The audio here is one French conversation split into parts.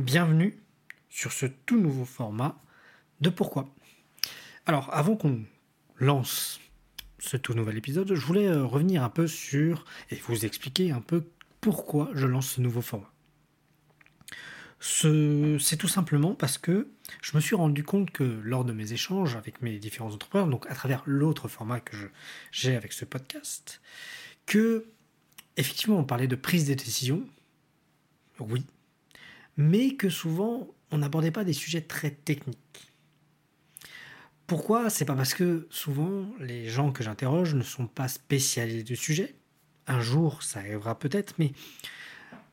bienvenue sur ce tout nouveau format de Pourquoi. Alors, avant qu'on lance ce tout nouvel épisode, je voulais euh, revenir un peu sur et vous expliquer un peu pourquoi je lance ce nouveau format. C'est tout simplement parce que je me suis rendu compte que lors de mes échanges avec mes différents entrepreneurs, donc à travers l'autre format que j'ai avec ce podcast, que effectivement on parlait de prise de décision, oui, mais que souvent on n'abordait pas des sujets très techniques. Pourquoi? C'est pas parce que souvent les gens que j'interroge ne sont pas spécialisés du sujet. Un jour, ça arrivera peut-être, mais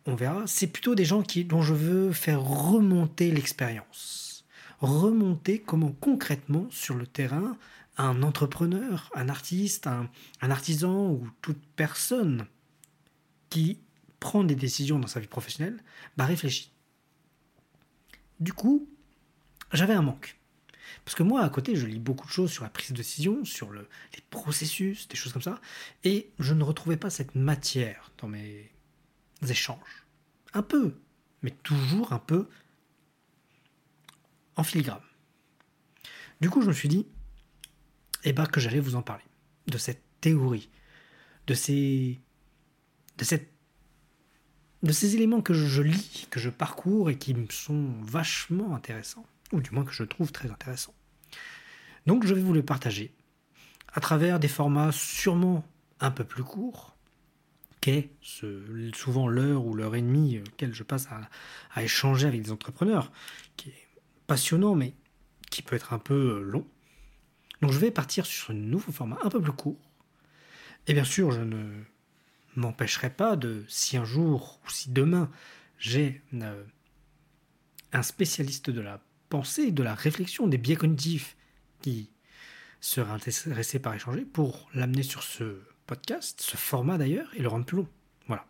on verra. C'est plutôt des gens qui, dont je veux faire remonter l'expérience. Remonter comment concrètement sur le terrain un entrepreneur, un artiste, un, artisan ou toute personne qui prend des décisions dans sa vie professionnelle, bah réfléchit. Du coup, j'avais un manque. Parce que moi, à côté, je lis beaucoup de choses sur la prise de décision, sur le, les processus, des choses comme ça, et je ne retrouvais pas cette matière dans mes échanges. Un peu, mais toujours un peu en filigrane. Du coup, je me suis dit, eh ben, que j'allais vous en parler, de cette théorie, de ces, de cette de ces éléments que je lis, que je parcours et qui me sont vachement intéressants, ou du moins que je trouve très intéressants. Donc je vais vous les partager à travers des formats sûrement un peu plus courts, qu'est souvent l'heure ou l'heure et demie qu'elle je passe à, à, échanger avec des entrepreneurs, qui est passionnant mais qui peut être un peu long. Donc je vais partir sur un nouveau format un peu plus court. Et bien sûr, je ne m'empêcherait pas de, si un jour ou si demain j'ai euh, un spécialiste de la pensée, de la réflexion, des biais cognitifs qui serait intéressé par échanger, pour l'amener sur ce podcast, ce format d'ailleurs, et le rendre plus long. Voilà.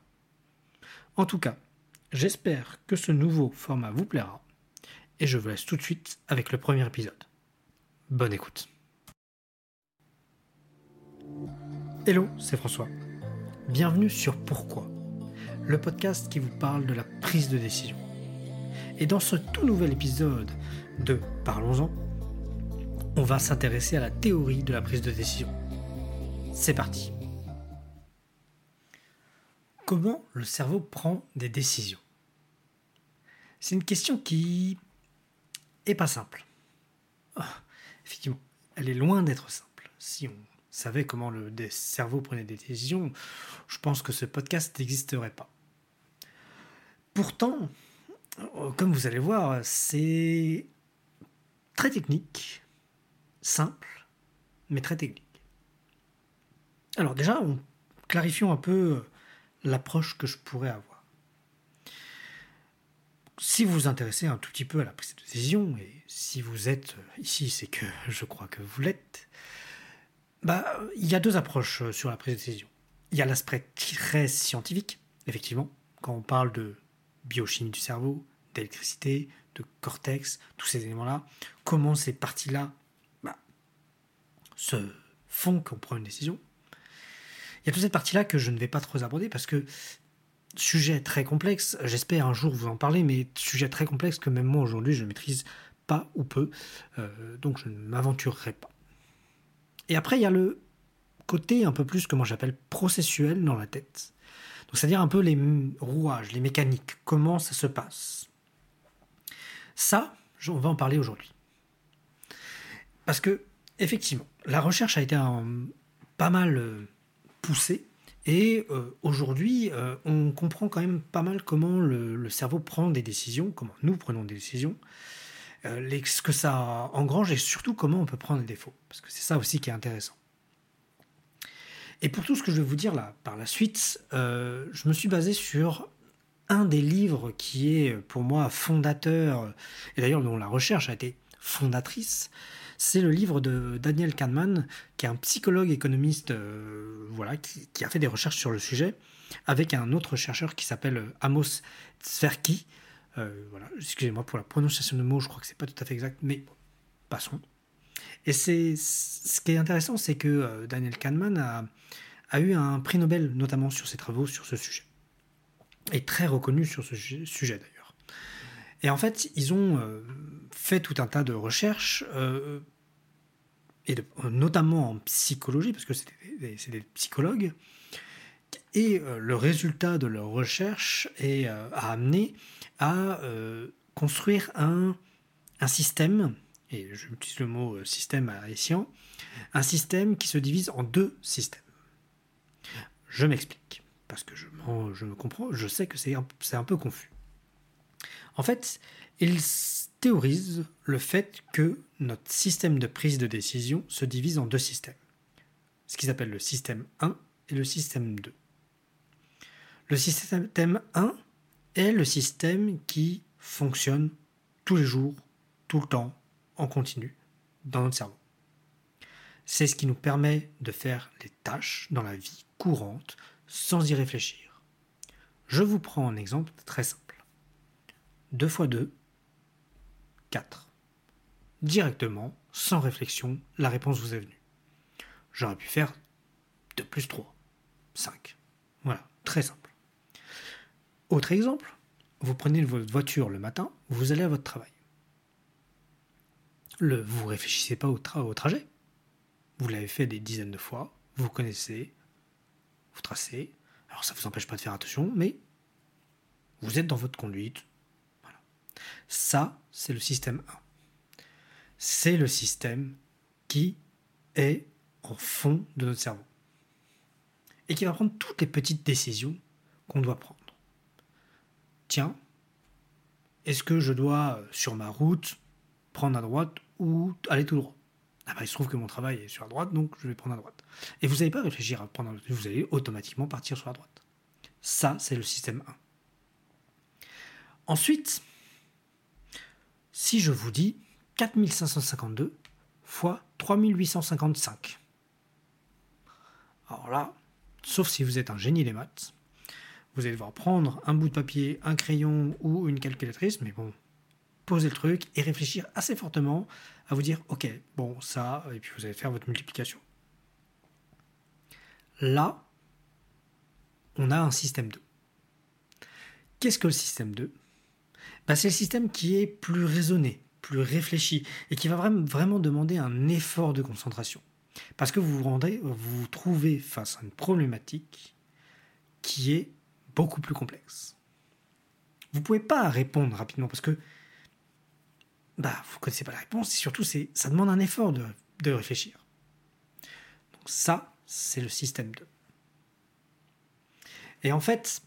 En tout cas, j'espère que ce nouveau format vous plaira, et je vous laisse tout de suite avec le premier épisode. Bonne écoute. Hello, c'est François. Bienvenue sur Pourquoi, le podcast qui vous parle de la prise de décision. Et dans ce tout nouvel épisode de Parlons-en, on va s'intéresser à la théorie de la prise de décision. C'est parti. Comment le cerveau prend des décisions? C'est une question qui est pas simple. Ah, effectivement, elle est loin d'être simple. Si on savait comment le cerveau prenait des décisions, je pense que ce podcast n'existerait pas. Pourtant, comme vous allez voir, c'est très technique, simple, mais très technique. Alors déjà, clarifions un peu l'approche que je pourrais avoir. Si vous vous intéressez un tout petit peu à la prise de décision, et si vous êtes ici, c'est que je crois que vous l'êtes, bah, il y a deux approches euh, sur la prise de décision. Il y a l'aspect très scientifique, effectivement, quand on parle de biochimie du cerveau, d'électricité, de cortex, tous ces éléments-là, comment ces parties-là bah, se font qu'on prend une décision. Il y a toute cette partie-là que je ne vais pas trop aborder parce que sujet très complexe, j'espère un jour vous en parler, mais sujet très complexe que même moi aujourd'hui je ne maîtrise pas ou peu, euh, donc je ne m'aventurerai pas. Et après, il y a le côté un peu plus que moi j'appelle processuel dans la tête. C'est-à-dire un peu les rouages, les mécaniques, comment ça se passe? Ça, on va en parler aujourd'hui. Parce que, effectivement, la recherche a été pas mal euh, poussée. Et euh, aujourd'hui, euh, on comprend quand même pas mal comment le, cerveau prend des décisions, comment nous prenons des décisions. Euh, ce que ça engrange et surtout comment on peut prendre des défauts. Parce que c'est ça aussi qui est intéressant. Et pour tout ce que je vais vous dire là par la suite, euh, je me suis basé sur un des livres qui est pour moi fondateur, et d'ailleurs dont la recherche a été fondatrice, c'est le livre de Daniel Kahneman, qui est un psychologue économiste euh, voilà, qui, a fait des recherches sur le sujet, avec un autre chercheur qui s'appelle Amos Tversky, euh, voilà, excusez-moi pour la prononciation de mots, je crois que c'est pas tout à fait exact, mais passons. Et c'est ce qui est intéressant, c'est que euh, Daniel Kahneman a, eu un prix Nobel, notamment sur ses travaux sur ce sujet, et très reconnu sur ce sujet d'ailleurs. Et en fait, ils ont euh, fait tout un tas de recherches, euh, et notamment en psychologie, parce que c'est des, psychologues, et euh, le résultat de leurs recherches est, a amené à construire un, système, et j'utilise le mot système à escient, un système qui se divise en deux systèmes. Je m'explique, parce que je, me comprends, je sais que c'est un peu confus. En fait, ils théorisent le fait que notre système de prise de décision se divise en deux systèmes. Ce qu'ils appellent le système 1 et le système 2. Le système 1 est le système qui fonctionne tous les jours, tout le temps, en continu, dans notre cerveau. C'est ce qui nous permet de faire les tâches dans la vie courante sans y réfléchir. Je vous prends un exemple très simple. 2 fois 2, 4. Directement, sans réflexion, la réponse vous est venue. J'aurais pu faire 2 plus 3, 5. Voilà, très simple. Autre exemple, vous prenez votre voiture le matin, vous allez à votre travail. Vous réfléchissez pas au, trajet. Vous l'avez fait des dizaines de fois, vous connaissez, vous tracez. Alors ça ne vous empêche pas de faire attention, mais vous êtes dans votre conduite, ça, c'est le système 1. C'est le système qui est en fond de notre cerveau. Et qui va prendre toutes les petites décisions qu'on doit prendre. Tiens, est-ce que je dois, euh, sur ma route, prendre à droite ou aller tout droit? Ah bah, il se trouve que mon travail est sur la droite, donc je vais prendre à droite. Et vous n'allez pas réfléchir à prendre à droite, vous allez automatiquement partir sur la droite. Ça, c'est le système 1. Ensuite, si je vous dis 4552 fois 3855. Alors là, sauf si vous êtes un génie des maths, vous allez devoir prendre un bout de papier, un crayon ou une calculatrice, mais bon, poser le truc et réfléchir assez fortement à vous dire, ok, bon, ça, et puis vous allez faire votre multiplication. Là, on a un système 2. Qu'est-ce que le système 2 bah, c'est le système qui est plus raisonné, plus réfléchi, et qui va vraiment, demander un effort de concentration. Parce que vous vous, rendez, vous vous trouvez face à une problématique qui est beaucoup plus complexe. Vous ne pouvez pas répondre rapidement parce que bah, vous ne connaissez pas la réponse et surtout ça demande un effort de, de réfléchir. Donc ça, c'est le système 2. Et en fait,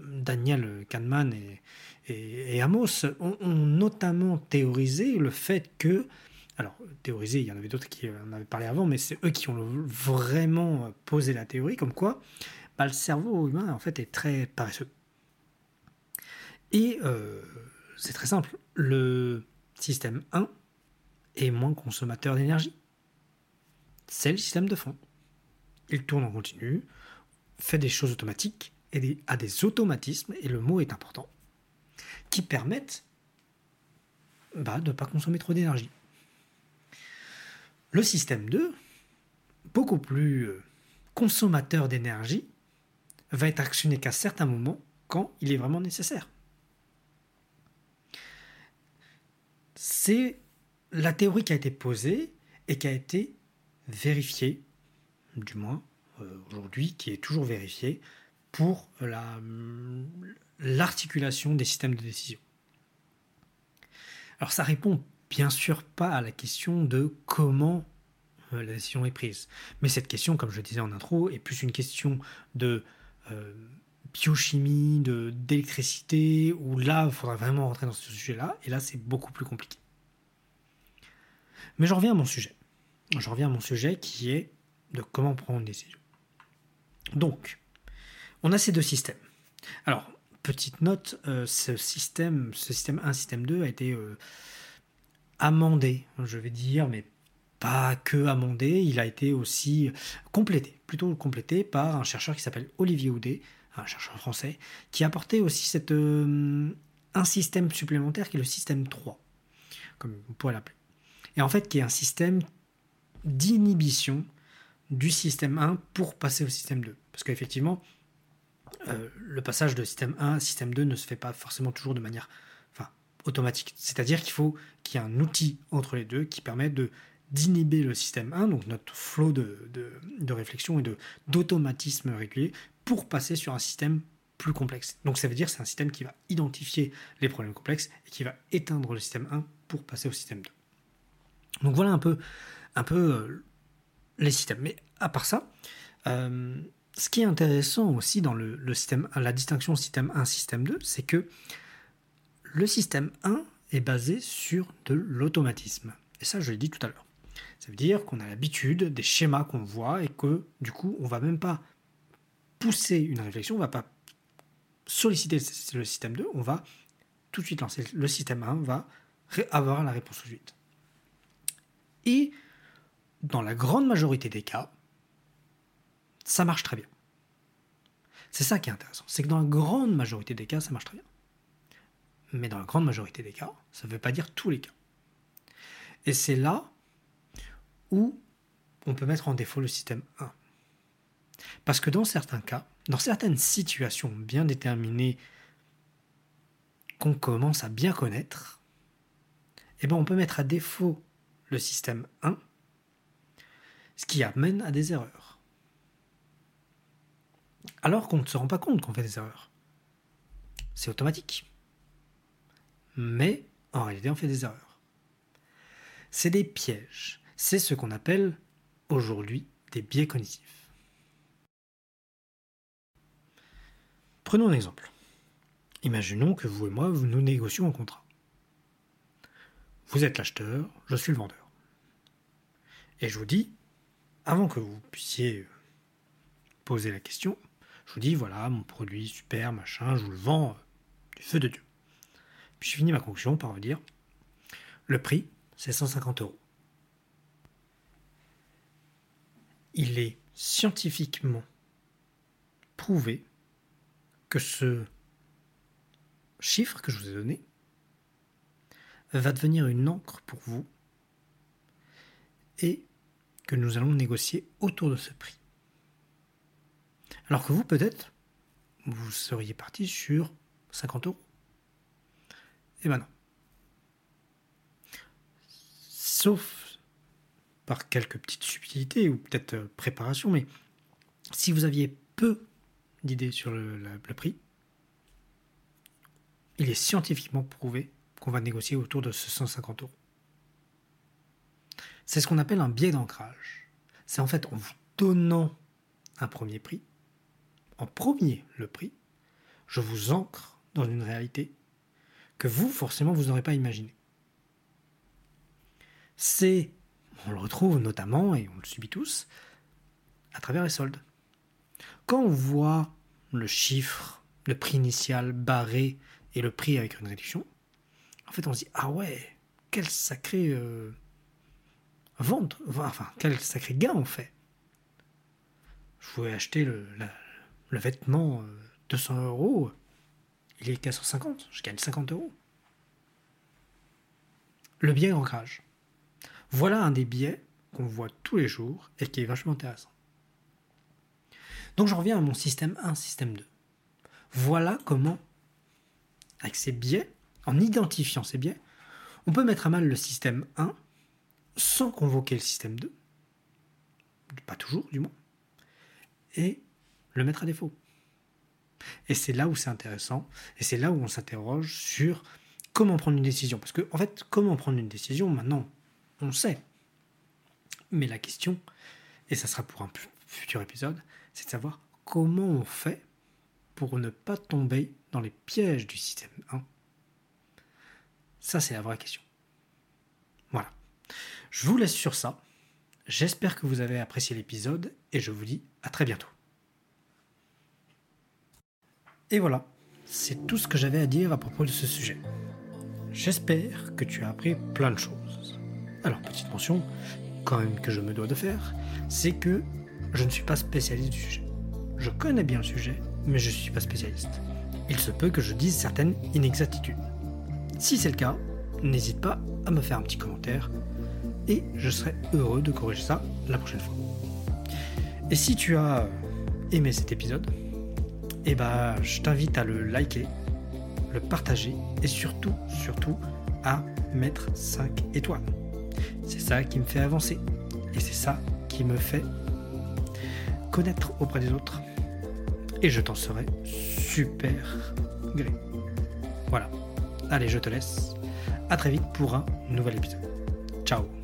Daniel Kahneman et, Amos ont, notamment théorisé le fait que, alors théorisé, il y en avait d'autres qui en avaient parlé avant, mais c'est eux qui ont vraiment posé la théorie, comme quoi bah, le cerveau humain en fait est très paresseux. Et euh, c'est très simple, le système 1 est moins consommateur d'énergie. C'est le système de fond. Il tourne en continu, fait des choses automatiques, à des automatismes, et le mot est important, qui permettent bah, de ne pas consommer trop d'énergie. Le système 2, beaucoup plus euh, consommateur d'énergie, va être actionné qu'à certains moments quand il est vraiment nécessaire. C'est la théorie qui a été posée et qui a été vérifiée, du moins euh, aujourd'hui, qui est toujours vérifiée pour l'articulation des systèmes de décision. Alors ça répond bien sûr pas à la question de comment euh, la décision est prise. Mais cette question, comme je le disais en intro, est plus une question de euh, biochimie, d'électricité, où là, il faudra vraiment rentrer dans ce sujet-là, et là, c'est beaucoup plus compliqué. Mais je reviens à mon sujet. Je reviens à mon sujet qui est de comment prendre une décision. Donc, on a ces deux systèmes. Alors, petite note, euh, ce système, ce système 1, système 2 a été amendé, je vais dire, mais pas que amendé, il a été aussi complété, plutôt complété par un chercheur qui s'appelle Olivier Houdet, un chercheur français, qui a apporté aussi cette, euh, un système supplémentaire qui est le système 3, comme on pourrait l'appeler. Et en fait, qui est un système d'inhibition du système 1 pour passer au système 2. Parce qu'effectivement, euh, le passage de système 1 à système 2 ne se fait pas forcément toujours de manière enfin, automatique. C'est-à-dire qu'il faut qu'il y ait un outil entre les deux qui permet de d'inhiber le système 1, donc notre flot de, de, réflexion et d'automatisme régulier, pour passer sur un système plus complexe. Donc ça veut dire que c'est un système qui va identifier les problèmes complexes et qui va éteindre le système 1 pour passer au système 2. Donc voilà un peu, un peu euh, les systèmes. Mais à part ça, euh, ce qui est intéressant aussi dans le, système, la distinction système 1, système 2, c'est que le système 1 est basé sur de l'automatisme. Et ça, je l'ai dit tout à l'heure. Ça veut dire qu'on a l'habitude des schémas qu'on voit et que du coup, on va même pas pousser une réflexion, on va pas solliciter le système 2, on va tout de suite lancer le système 1, va avoir la réponse tout de suite. Et dans la grande majorité des cas, ça marche très bien. C'est ça qui est intéressant. C'est que dans la grande majorité des cas, ça marche très bien. Mais dans la grande majorité des cas, ça ne veut pas dire tous les cas. Et c'est là où on peut mettre en défaut le système 1. Parce que dans certains cas, dans certaines situations bien déterminées qu'on commence à bien connaître, eh ben on peut mettre à défaut le système 1, ce qui amène à des erreurs. Alors qu'on ne se rend pas compte qu'on fait des erreurs. C'est automatique. Mais en réalité, on fait des erreurs. C'est des pièges. C'est ce qu'on appelle aujourd'hui des biais cognitifs. Prenons un exemple. Imaginons que vous et moi, nous négocions un contrat. Vous êtes l'acheteur, je suis le vendeur. Et je vous dis, avant que vous puissiez poser la question, je vous dis voilà, mon produit super, machin, je vous le vends du feu de Dieu. Je finis ma conclusion par vous dire le prix, c'est 150 euros. Il est scientifiquement prouvé que ce chiffre que je vous ai donné va devenir une encre pour vous et que nous allons négocier autour de ce prix. Alors que vous, peut-être, vous seriez parti sur 50 euros. Eh ben non. Sauf par quelques petites subtilités ou peut-être euh, préparation, mais si vous aviez peu d'idées sur le, le prix, il est scientifiquement prouvé qu'on va négocier autour de ce 150 euros. C'est ce qu'on appelle un biais d'ancrage. C'est en fait en vous donnant un premier prix, en premier le prix, je vous ancre dans une réalité vous, forcément, vous n'aurez pas imaginé. C'est, on le retrouve notamment, et on le subit tous, à travers les soldes. Quand on voit le chiffre, le prix initial barré et le prix avec une réduction, en fait on se dit, ah ouais, quel sacré... Euh, vente, enfin, quel sacré gain on fait. Je voulais acheter le, le vêtement 200 euh, euros, il est qu'à 150, je gagne 50 euros. Le biais d'ancrage. Voilà un des biais qu'on voit tous les jours et qui est vachement intéressant. Donc je reviens à mon système 1, système 2. Voilà comment, avec ces biais, en identifiant ces biais, on peut mettre à mal le système 1 sans convoquer le système 2, pas toujours du moins, et le mettre à défaut. Et c'est là où c'est intéressant, et c'est là où on s'interroge sur comment prendre une décision. Parce que, en fait, comment prendre une décision, maintenant, on sait. Mais la question, et ça sera pour un futur épisode, c'est de savoir comment on fait pour ne pas tomber dans les pièges du système 1. Ça, c'est la vraie question. Voilà. Je vous laisse sur ça. J'espère que vous avez apprécié l'épisode et je vous dis à très bientôt. Et voilà, c'est tout ce que j'avais à dire à propos de ce sujet. J'espère que tu as appris plein de choses. Alors, petite mention, quand même que je me dois de faire, c'est que je ne suis pas spécialiste du sujet. Je connais bien le sujet, mais je ne suis pas spécialiste. Il se peut que je dise certaines inexactitudes. Si c'est le cas, n'hésite pas à me faire un petit commentaire et je serai heureux de corriger ça la prochaine fois. Et si tu as aimé cet épisode, et bah, je t'invite à le liker, le partager et surtout, surtout, à mettre 5 étoiles. C'est ça qui me fait avancer et c'est ça qui me fait connaître auprès des autres. Et je t'en serai super gré. Voilà. Allez, je te laisse. À très vite pour un nouvel épisode. Ciao